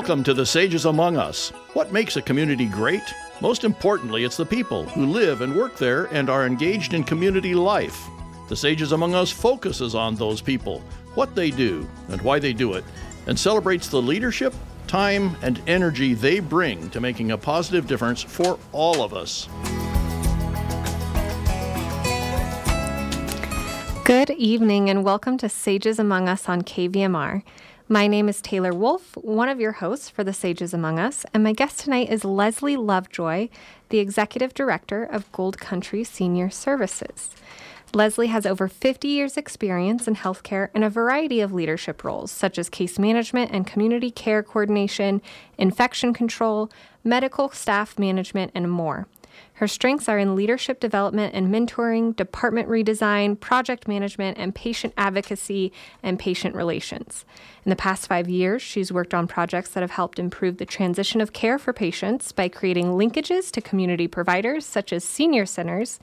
Welcome to the Sages Among Us. What makes a community great? Most importantly, it's the people who live and work there and are engaged in community life. The Sages Among Us focuses on those people, what they do, and why they do it, and celebrates the leadership, time, and energy they bring to making a positive difference for all of us. Good evening, and welcome to Sages Among Us on KVMR. My name is Taylor Wolfe, one of your hosts for the Sages Among Us, and my guest tonight is Leslie Lovejoy, the Executive Director of Gold Country Senior Services. Leslie has over 50 years' experience in healthcare in a variety of leadership roles, such as case management and community care coordination, infection control, medical staff management, and more. Her strengths are in leadership development and mentoring, department redesign, project management, and patient advocacy and patient relations. In the past five years, she's worked on projects that have helped improve the transition of care for patients by creating linkages to community providers such as senior centers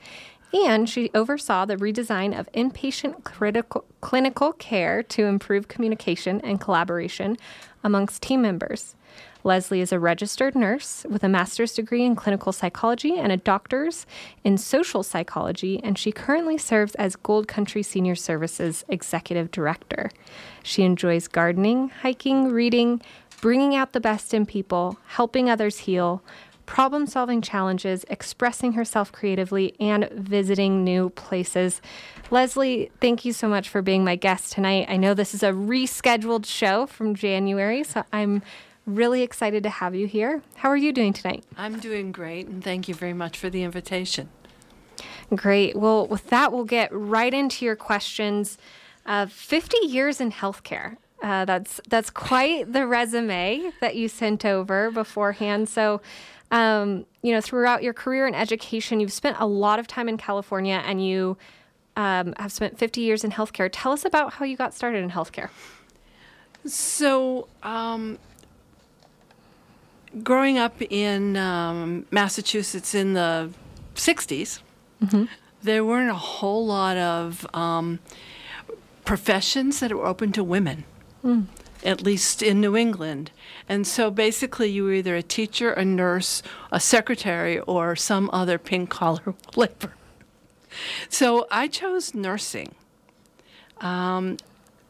and she oversaw the redesign of inpatient critical, clinical care to improve communication and collaboration amongst team members. Leslie is a registered nurse with a master's degree in clinical psychology and a doctor's in social psychology, and she currently serves as Gold Country Senior Services Executive Director. She enjoys gardening, hiking, reading, bringing out the best in people, helping others heal, problem solving challenges, expressing herself creatively, and visiting new places. Leslie, thank you so much for being my guest tonight. I know this is a rescheduled show from January, so I'm really excited to have you here. How are you doing tonight? I'm doing great, and thank you very much for the invitation. Great. Well, with that, we'll get right into your questions. Uh, 50 years in healthcare. Uh, that's that's quite the resume that you sent over beforehand. So, um, you know, throughout your career in education, you've spent a lot of time in California and you um, have spent 50 years in healthcare. Tell us about how you got started in healthcare. So, um, growing up in um, Massachusetts in the 60s, mm-hmm. there weren't a whole lot of um, professions that were open to women. Mm at least in New England. And so basically, you were either a teacher, a nurse, a secretary, or some other pink collar labor. So I chose nursing. Um,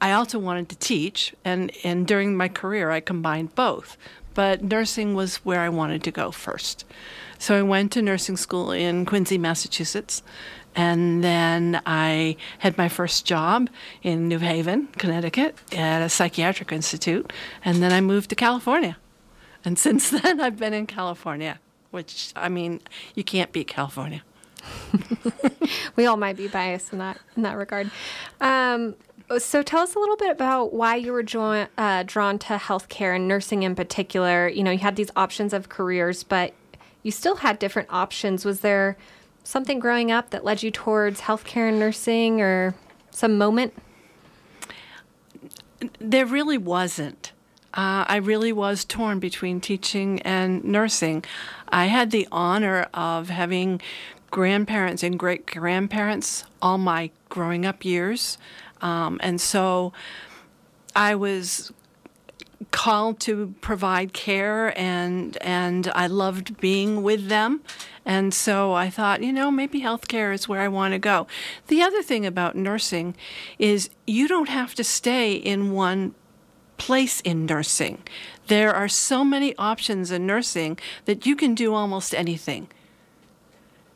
I also wanted to teach, and, and during my career, I combined both. But nursing was where I wanted to go first. So I went to nursing school in Quincy, Massachusetts, and then I had my first job in New Haven, Connecticut, at a psychiatric institute. And then I moved to California. And since then, I've been in California, which, I mean, you can't beat California. we all might be biased in that in that regard. Um, so tell us a little bit about why you were jo- uh, drawn to healthcare and nursing in particular. You know, you had these options of careers, but you still had different options. Was there something growing up that led you towards healthcare and nursing or some moment? There really wasn't. Uh, I really was torn between teaching and nursing. I had the honor of having grandparents and great grandparents all my growing up years. Um, and so I was called to provide care and and I loved being with them. And so I thought, you know, maybe healthcare is where I want to go. The other thing about nursing is you don't have to stay in one place in nursing. There are so many options in nursing that you can do almost anything.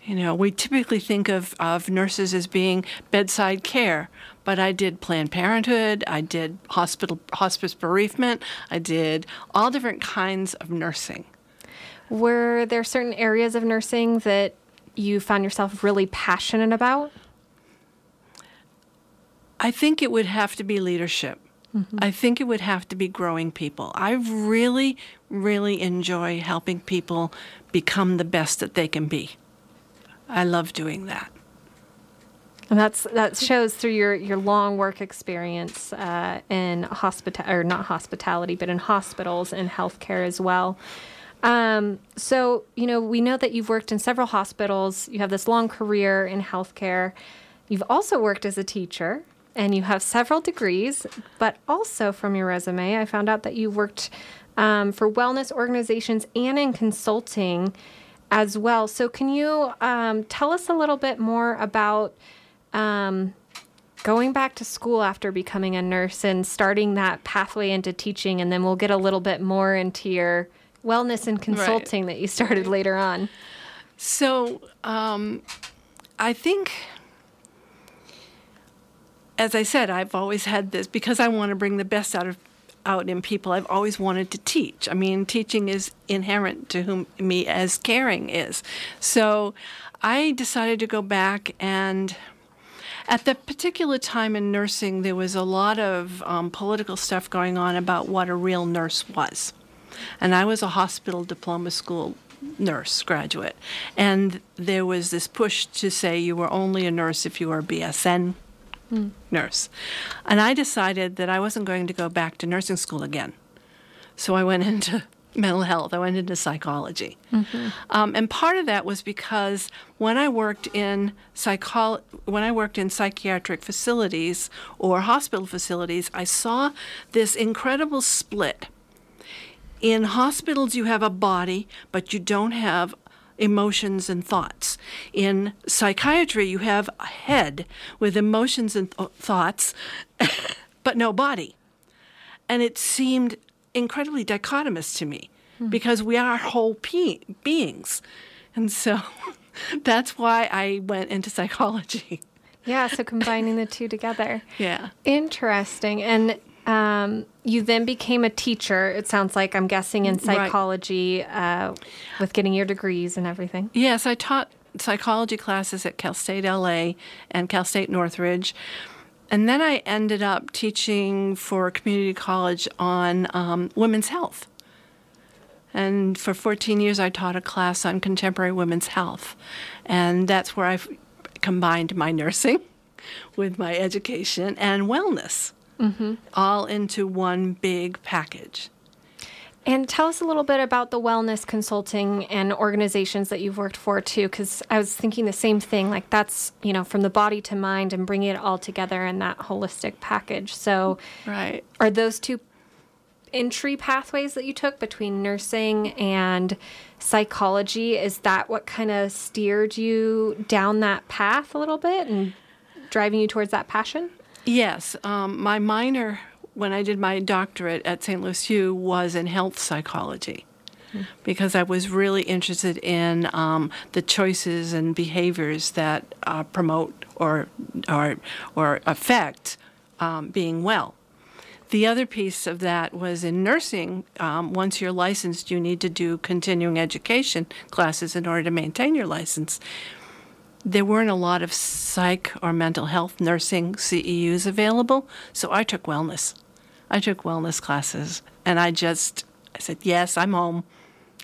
You know, we typically think of, of nurses as being bedside care, but I did Planned Parenthood, I did hospital hospice bereavement, I did all different kinds of nursing. Were there certain areas of nursing that you found yourself really passionate about? I think it would have to be leadership. Mm-hmm. I think it would have to be growing people. I really, really enjoy helping people become the best that they can be. I love doing that. And that's that shows through your, your long work experience uh, in hospital or not hospitality, but in hospitals and healthcare as well. Um, so you know we know that you've worked in several hospitals. You have this long career in healthcare. You've also worked as a teacher. and you have several degrees, but also from your resume, I found out that you worked um, for wellness organizations and in consulting as well. So, can you um, tell us a little bit more about um, going back to school after becoming a nurse and starting that pathway into teaching? And then we'll get a little bit more into your wellness and consulting right. that you started later on. So, um, I think as I said, I've always had this because I want to bring the best out of out in people. I've always wanted to teach. I mean, teaching is inherent to whom me as caring is. So I decided to go back and at the particular time in nursing, there was a lot of um, political stuff going on about what a real nurse was. And I was a hospital diploma school nurse graduate. And there was this push to say you were only a nurse if you were a BSN mm. nurse. And I decided that I wasn't going to go back to nursing school again. So I went into mental health. I went into psychology. Mm-hmm. Um, and part of that was because when I worked in psychol- when I worked in psychiatric facilities or hospital facilities, I saw this incredible split. In hospitals, you have a body, but you don't have emotions and thoughts. In psychiatry, you have a head with emotions and th- thoughts, but no body. And it seemed incredibly dichotomous to me hmm. because we are whole pe- beings. And so that's why I went into psychology. Yeah, so combining the two together. Yeah. Interesting. And um, you then became a teacher, it sounds like, I'm guessing, in psychology right. uh, with getting your degrees and everything. Yes, I taught psychology classes at Cal State LA and Cal State Northridge. And then I ended up teaching for a community college on um, women's health. And for 14 years, I taught a class on contemporary women's health. And that's where I've combined my nursing with my education and wellness mm-hmm. all into one big package. And tell us a little bit about the wellness consulting and organizations that you've worked for too, because I was thinking the same thing. Like that's you know from the body to mind and bringing it all together in that holistic package. So, right, are those two entry pathways that you took between nursing and psychology? Is that what kind of steered you down that path a little bit and driving you towards that passion? Yes, um, my minor when I did my doctorate at St. Louis U was in health psychology. Hmm. Because I was really interested in um, the choices and behaviors that uh, promote or or or affect um, being well. The other piece of that was in nursing. Um, once you're licensed, you need to do continuing education classes in order to maintain your license there weren't a lot of psych or mental health nursing CEUs available, so I took wellness. I took wellness classes, and I just I said, "Yes, I'm home.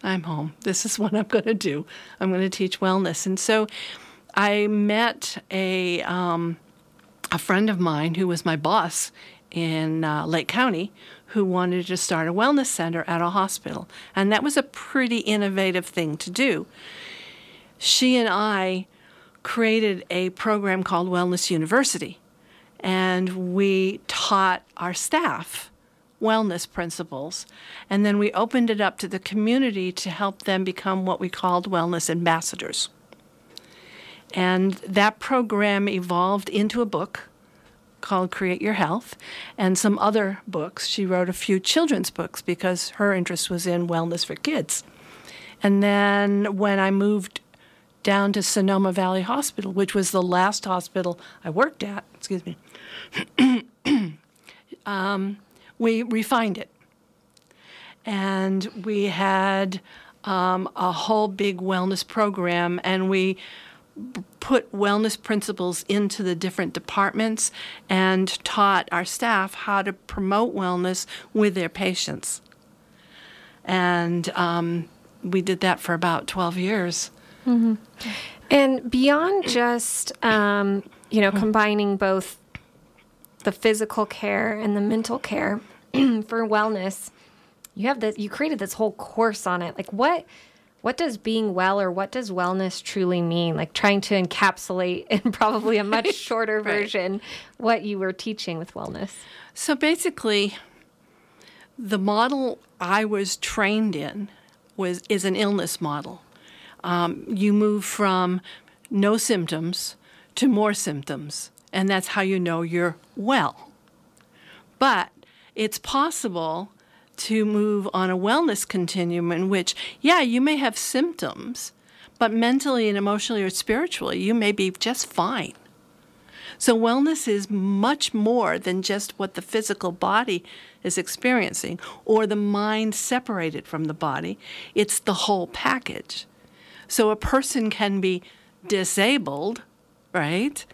I'm home. This is what I'm going to do. I'm going to teach wellness." And so, I met a um, a friend of mine who was my boss in uh, Lake County who wanted to start a wellness center at a hospital, and that was a pretty innovative thing to do. She and I created a program called Wellness University, and we taught our staff wellness principles. And then we opened it up to the community to help them become what we called wellness ambassadors. And that program evolved into a book called Create Your Health and some other books. She wrote a few children's books because her interest was in wellness for kids. And then when I moved down to Sonoma Valley Hospital, which was the last hospital I worked at. Excuse me. um, we refined it, and we had um, a whole big wellness program, and we put wellness principles into the different departments and taught our staff how to promote wellness with their patients. And um, we did that for about 12 years. Mm-hmm. And beyond just, um, you know, combining both the physical care and the mental care for wellness, you have this, you created this whole course on it. Like what, what does being well or what does wellness truly mean? Like trying to encapsulate in probably a much shorter Right. version what you were teaching with wellness. So basically, the model I was trained in was is an illness model. Um, you move from no symptoms to more symptoms, and that's how you know you're well. But it's possible to move on a wellness continuum in which, yeah, you may have symptoms, but mentally and emotionally or spiritually, you may be just fine. So, wellness is much more than just what the physical body is experiencing or the mind separated from the body. It's the whole package. So, a person can be disabled, right?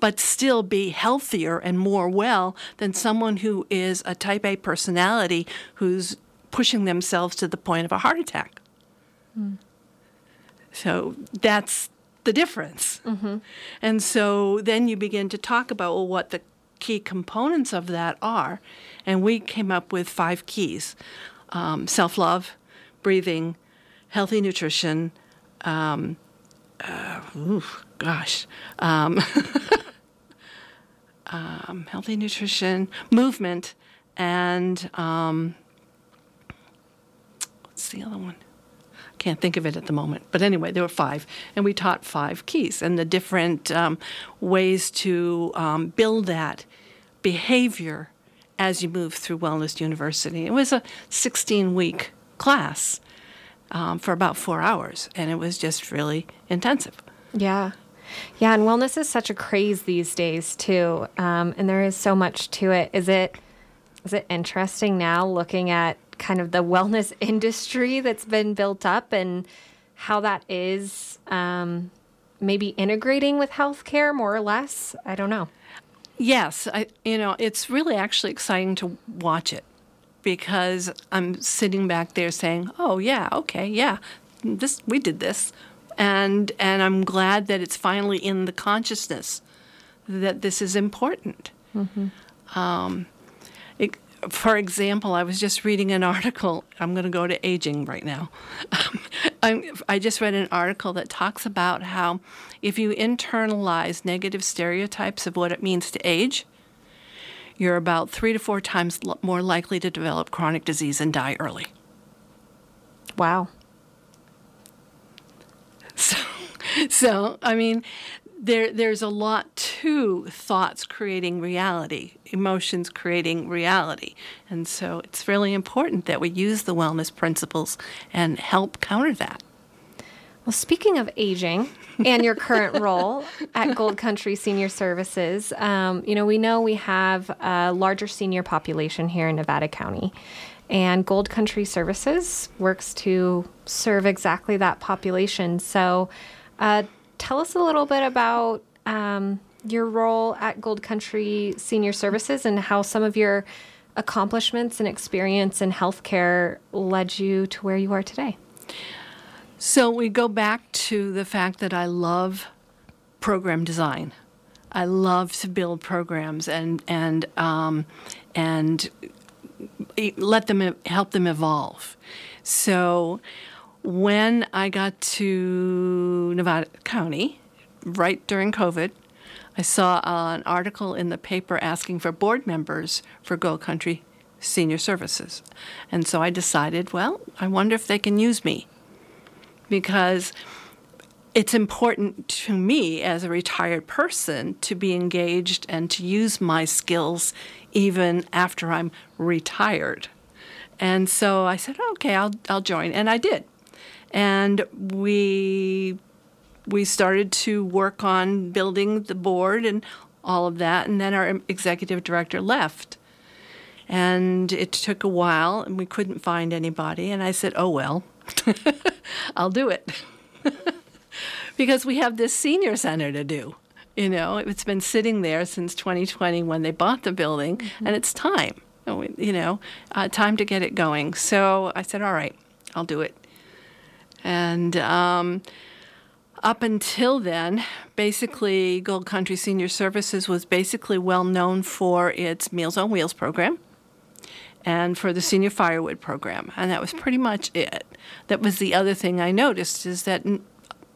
But still be healthier and more well than someone who is a type A personality who's pushing themselves to the point of a heart attack. So that's the difference. And so then you begin to talk about well, what the key components of that are. And we came up with five keys um, self love, breathing, healthy nutrition, um, uh, gosh, um, um, healthy nutrition, movement, and um, what's the other one? I can't think of it at the moment. But anyway, there were five, and we taught five keys and the different um, ways to um, build that behavior as you move through Wellness University. It was a 16 week class um, for about four hours, and it was just really intensive. Yeah. Yeah, and wellness is such a craze these days too, um, and there is so much to it. Is it is it interesting now looking at kind of the wellness industry that's been built up and how that is um, maybe integrating with healthcare more or less? I don't know. Yes, I, you know, it's really actually exciting to watch it because I'm sitting back there saying, "Oh yeah, okay, yeah, this we did this," and and I'm glad that it's finally in the consciousness that this is important. Um, it, for example, I was just reading an article. I'm going to go to aging right now. I'm, I just read an article that talks about how if you internalize negative stereotypes of what it means to age, you're about three to four times l- more likely to develop chronic disease and die early. Wow. So, so I mean, there there's a lot to thoughts creating reality, emotions creating reality, and so it's really important that we use the wellness principles and help counter that. Well, speaking of aging and your current role at Gold Country Senior Services, um, you know, we know we have a larger senior population here in Nevada County. And Gold Country Services works to serve exactly that population. So, uh, tell us a little bit about um, your role at Gold Country Senior Services and how some of your accomplishments and experience in healthcare led you to where you are today. So we go back to the fact that I love program design. I love to build programs and and um, and let them help them evolve. So when I got to Nevada County, right during COVID, I saw an article in the paper asking for board members for Gold Country Senior Services. And so I decided, well, I wonder if they can use me because it's important to me as a retired person to be engaged and to use my skills even after I'm retired. And so I said, okay, I'll, I'll join. And I did. And we we started to work on building the board and all of that. And then our executive director left. And it took a while, and we couldn't find anybody. And I said, oh, well, I'll do it. because we have this senior center to do. You know, it's been sitting there since 2020 when they bought the building, and it's time, you know, uh, time to get it going. So I said, all right, I'll do it. And um, up until then, basically, Gold Country Senior Services was basically well known for its Meals on Wheels program and for the senior firewood program. And that was pretty much it. That was the other thing I noticed is that n-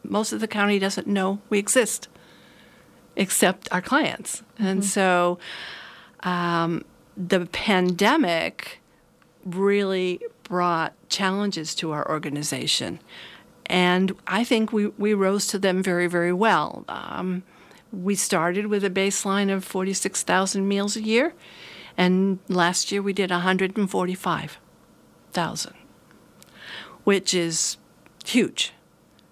most of the county doesn't know we exist except our clients. And so um, the pandemic really brought challenges to our organization. And I think we, we rose to them very, very well. Um, we started with a baseline of 46,000 meals a year, and last year we did 145,000, which is huge.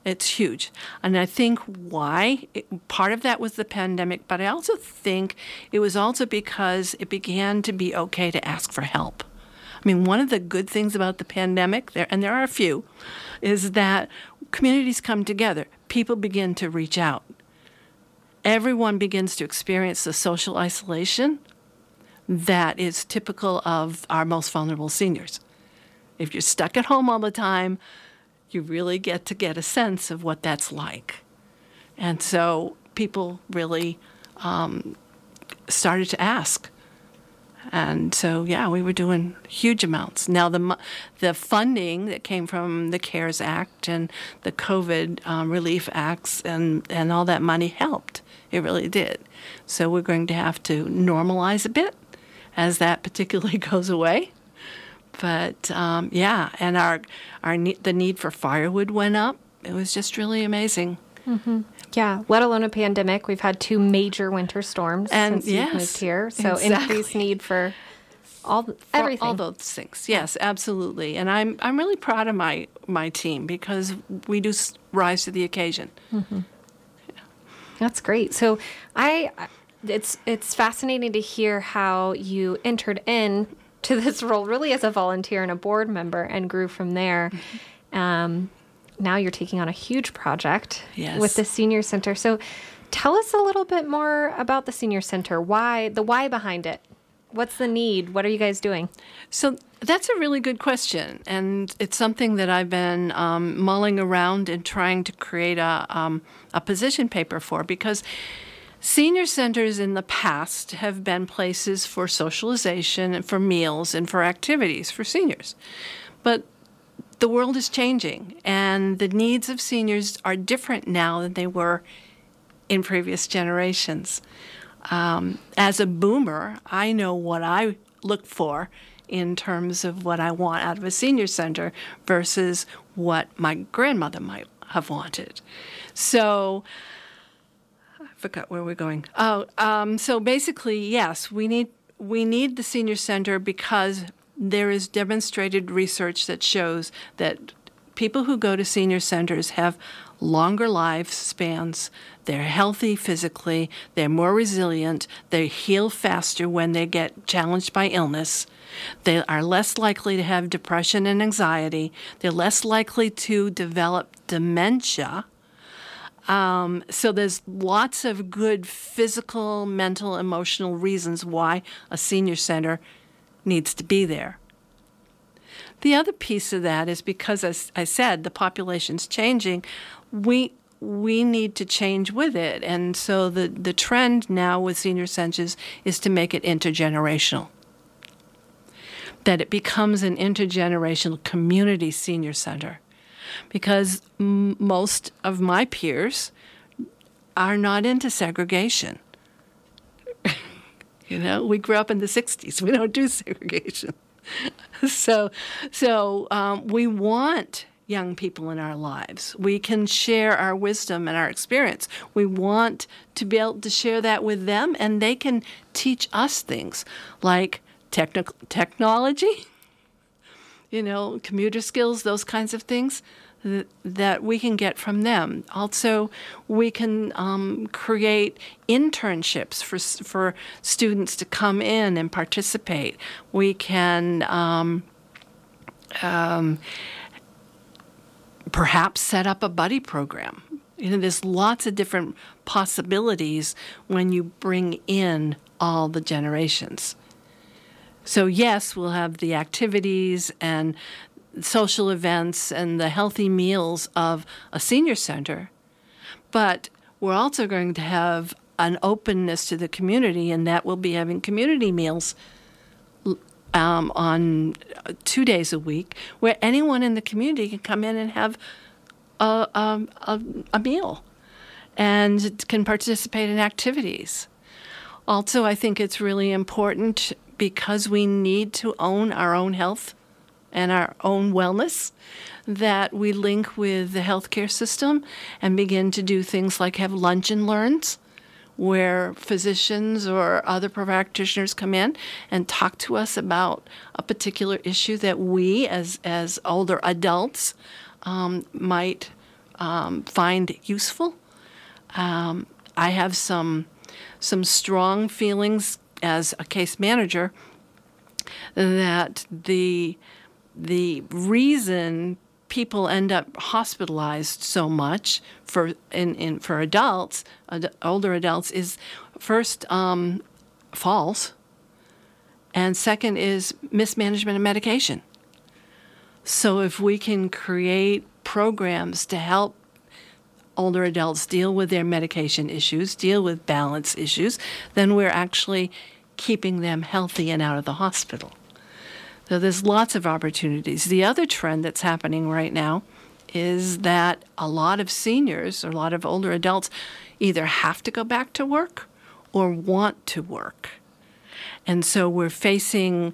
It's huge. And I think why, it, part of that was the pandemic, but I also think it was also because it began to be okay to ask for help. I mean, one of the good things about the pandemic, there, and there are a few, is that communities come together. People begin to reach out. Everyone begins to experience the social isolation that is typical of our most vulnerable seniors. If you're stuck at home all the time, you really get to get a sense of what that's like. And so people really um, started to ask. And so, yeah, we were doing huge amounts. Now, the the funding that came from the CARES Act and the COVID um, relief acts and, and all that money helped. It really did. So we're going to have to normalize a bit as that particularly goes away. But um, yeah, and our our ne- the need for firewood went up. It was just really amazing. Yeah, let alone a pandemic. We've had two major winter storms And since yes, moved here. So exactly. increased need for all For everything. all those things. Yes, absolutely. And I'm I'm really proud of my my team because we do rise to the occasion. That's great. So I it's it's fascinating to hear how you entered in to this role really as a volunteer and a board member and grew from there. Um, now you're taking on a huge project Yes. with the senior center. So tell us a little bit more about the senior center. Why the why behind it? What's the need? What are you guys doing? So that's a really good question, and it's something that I've been um, mulling around and trying to create a um, a position paper for because senior centers in the past have been places for socialization and for meals and for activities for seniors, but the world is changing, and the needs of seniors are different now than they were in previous generations. Um, as a boomer, I know what I look for in terms of what I want out of a senior center versus what my grandmother might have wanted. So, forgot where we're going. Oh, um, so basically, yes, we need we need the senior center because there is demonstrated research that shows that people who go to senior centers have longer lifespans. They're healthy physically. They're more resilient. They heal faster when they get challenged by illness. They are less likely to have depression and anxiety. They're less likely to develop dementia. Um, so there's lots of good physical, mental, emotional reasons why a senior center needs to be there. The other piece of that is because, as I said, the population's changing. We we need to change with it, and so the the trend now with senior centers is to make it intergenerational. That it becomes an intergenerational community senior center, because m- most of my peers are not into segregation. you know, we grew up in the '60s. We don't do segregation. so, so um, we want young people in our lives. We can share our wisdom and our experience. We want to be able to share that with them, and they can teach us things like technical technology, you know, commuter skills, those kinds of things th- that we can get from them. Also, we can um, create internships for for students to come in and participate. We can. Um, um, perhaps set up a buddy program. You know, there's lots of different possibilities when you bring in all the generations. So, yes, we'll have the activities and social events and the healthy meals of a senior center, but we're also going to have an openness to the community, and that we'll be having community meals um, on uh, two days a week where anyone in the community can come in and have a, um, a, a meal and can participate in activities. Also, I think it's really important because we need to own our own health and our own wellness that we link with the healthcare system and begin to do things like have lunch and learns where physicians or other practitioners come in and talk to us about a particular issue that we, as, as older adults, um, might um, find useful. Um, I have some some strong feelings as a case manager that the the reason people end up hospitalized so much for in, in for adults, ad, older adults, is first um, falls, and second is mismanagement of medication. So if we can create programs to help older adults deal with their medication issues, deal with balance issues, then we're actually keeping them healthy and out of the hospital. So there's lots of opportunities. The other trend that's happening right now is that a lot of seniors or a lot of older adults either have to go back to work or want to work. And so we're facing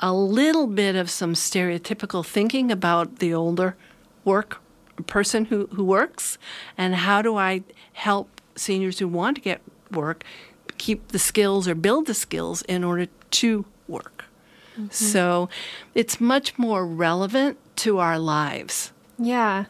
a little bit of some stereotypical thinking about the older work person who, who works and how do I help seniors who want to get work keep the skills or build the skills in order to work. Mm-hmm. So it's much more relevant to our lives. Yeah.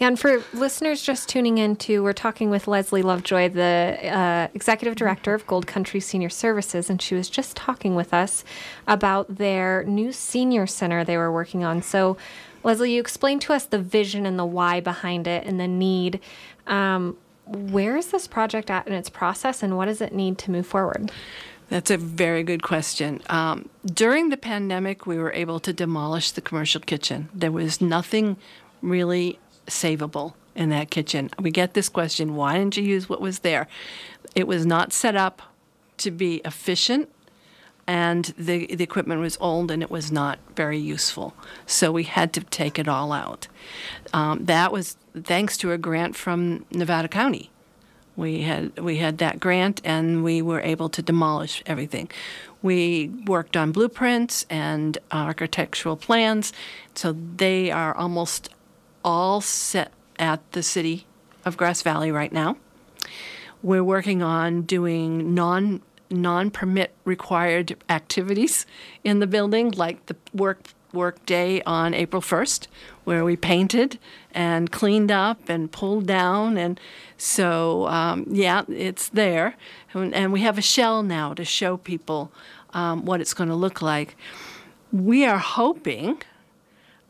And for listeners just tuning in to, we're talking with Leslie Lovejoy, the uh, executive director of Gold Country Senior Services, and she was just talking with us about their new senior center they were working on. So, Leslie, you explained to us the vision and the why behind it and the need. Um, where is this project at in its process, and what does it need to move forward? That's a very good question. Um, during the pandemic, we were able to demolish the commercial kitchen. There was nothing really savable in that kitchen. We get this question why didn't you use what was there? It was not set up to be efficient, and the, the equipment was old and it was not very useful. So we had to take it all out. Um, that was thanks to a grant from Nevada County we had we had that grant, and we were able to demolish everything. We worked on blueprints and architectural plans, so they are almost all set at the city of Grass Valley right now. We're working on doing non non permit required activities in the building, like the work work day on April 1st, where we painted and cleaned up and pulled down. And so, um, yeah, it's there. And, and, we have a shell now to show people um, what it's going to look like. We are hoping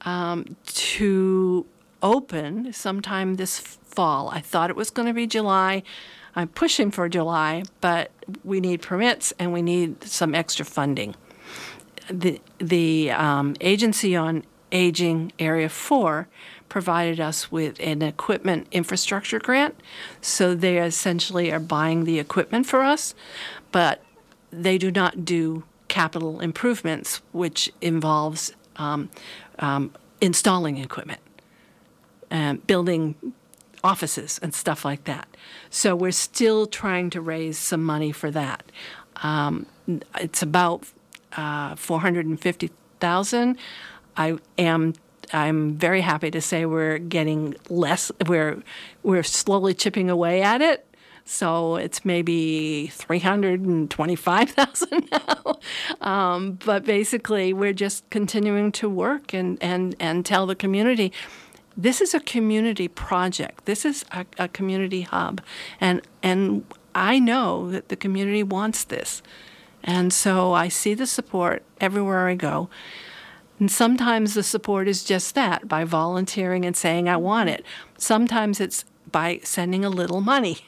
um, to open sometime this fall. I thought it was going to be July. I'm pushing for July, but we need permits and we need some extra funding the the um, agency on aging area 4 provided us with an equipment infrastructure grant. So they essentially are buying the equipment for us but they do not do capital improvements which involves um, um, installing equipment and building offices and stuff like that. So we're still trying to raise some money for that. Um, it's about uh, 450,000. I am I'm very happy to say we're getting less. We're we're slowly chipping away at it. So it's maybe 325,000 now. Um, but basically, we're just continuing to work and, and, and tell the community this is a community project. This is a, a community hub. And, and I know that the community wants this. And so I see the support everywhere I go. And sometimes the support is just that by volunteering and saying, I want it. Sometimes it's by sending a little money.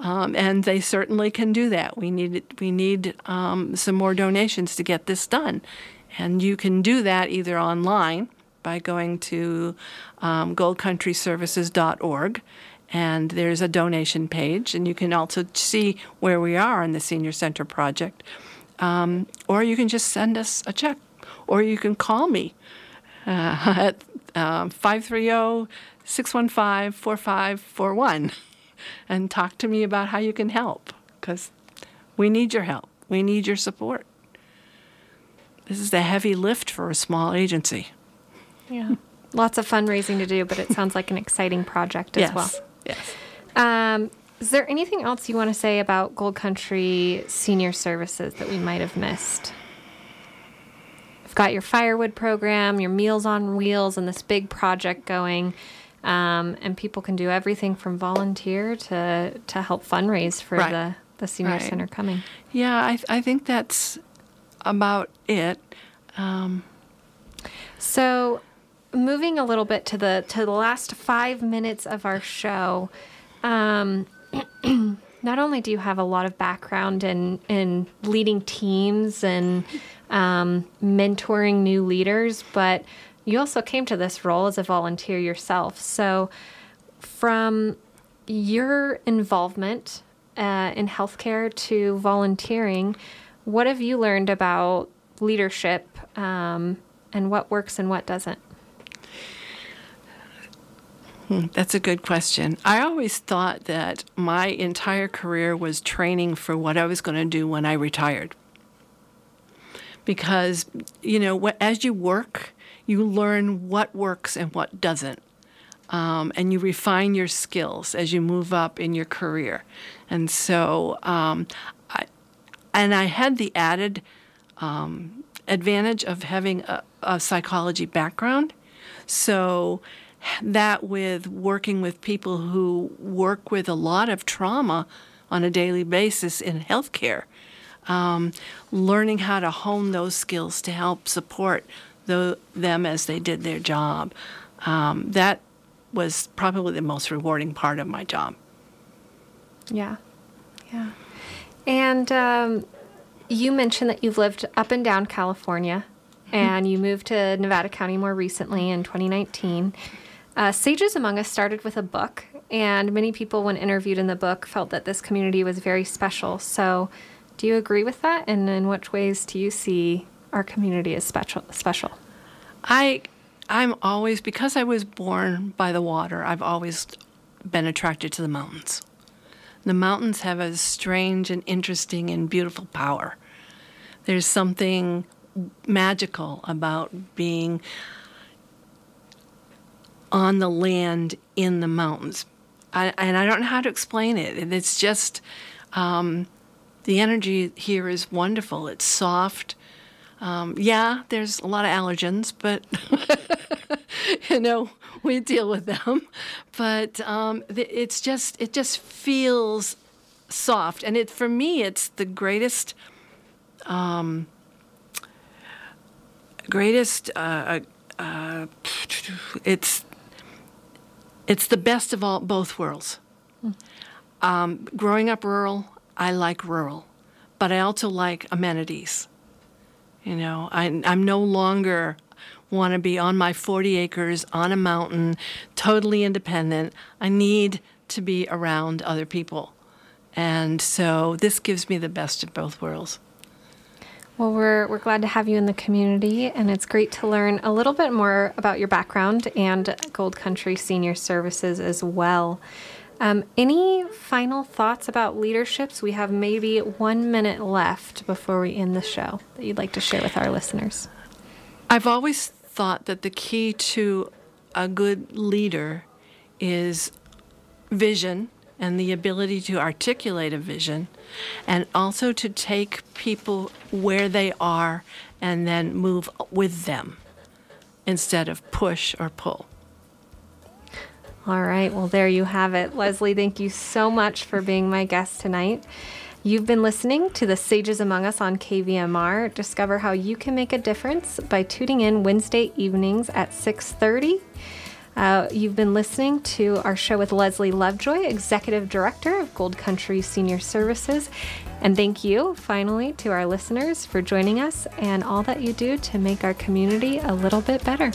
Um, and they certainly can do that. We need we need um, some more donations to get this done, and you can do that either online by going to um, goldcountryservices.org and there's a donation page, and you can also see where we are in the Senior Center project. Um, or you can just send us a check, or you can call me uh, at um, 530 615 4541 and talk to me about how you can help because we need your help. We need your support. This is a heavy lift for a small agency. Yeah. Lots of fundraising to do, but it sounds like an exciting project as yes. well. Yes. Um, is there anything else you want to say about Gold Country Senior Services that we might have missed? Got your firewood program, your Meals on Wheels, and this big project going. Um, and people can do everything from volunteer to, to help fundraise for Right. the, the senior Right. center coming. Yeah, I, I think that's about it. So, moving a little bit to the to the last five minutes of our show, um, not only do you have a lot of background in in leading teams and um, mentoring new leaders, but you also came to this role as a volunteer yourself. So, from your involvement uh, in healthcare to volunteering, what have you learned about leadership um, and what works and what doesn't? That's a good question. I always thought that my entire career was training for what I was going to do when I retired. Because, you know, as you work, you learn what works and what doesn't. Um, and you refine your skills as you move up in your career. And so, um, I, and I had the added um, advantage of having a, a psychology background. So, that with working with people who work with a lot of trauma on a daily basis in healthcare, um, learning how to hone those skills to help support the, them as they did their job, um, that was probably the most rewarding part of my job. Yeah, yeah. And um, you mentioned that you've lived up and down California, and you moved to Nevada County more recently in 2019. Uh, Sages Among Us started with a book, and many people, when interviewed in the book, felt that this community was very special. So, do you agree with that? And in which ways do you see our community as special? Special. I I'm always because I was born by the water, I've always been attracted to the mountains. The mountains have a strange and interesting and beautiful power. There's something magical about being on the land in the mountains. I, and I don't know how to explain it. It's just um, the energy here is wonderful. It's soft. Um, yeah, there's a lot of allergens, but you know we deal with them. But um, it's just it just feels soft, and it for me it's the greatest, um, greatest. Uh, uh, it's it's the best of all both worlds. Um, growing up rural, I like rural, but I also like amenities. You know, I, I'm no longer want to be on my 40 acres on a mountain, totally independent. I need to be around other people. And so this gives me the best of both worlds. Well, we're, we're glad to have you in the community, and it's great to learn a little bit more about your background and Gold Country Senior Services as well. Um, any final thoughts about leaderships? We have maybe one minute left before we end the show that you'd like to share with our listeners. I've always thought that the key to a good leader is vision and the ability to articulate a vision and also to take people where they are and then move with them instead of push or pull. All right, well, there you have it. Leslie, thank you so much for being my guest tonight. You've been listening to the Sages Among Us on KVMR. Discover how you can make a difference by tuning in Wednesday evenings at 6:30. Uh, you've been listening to our show with Leslie Lovejoy, Executive Director of Gold Country Senior Services. And thank you, finally, to our listeners for joining us and all that you do to make our community a little bit better.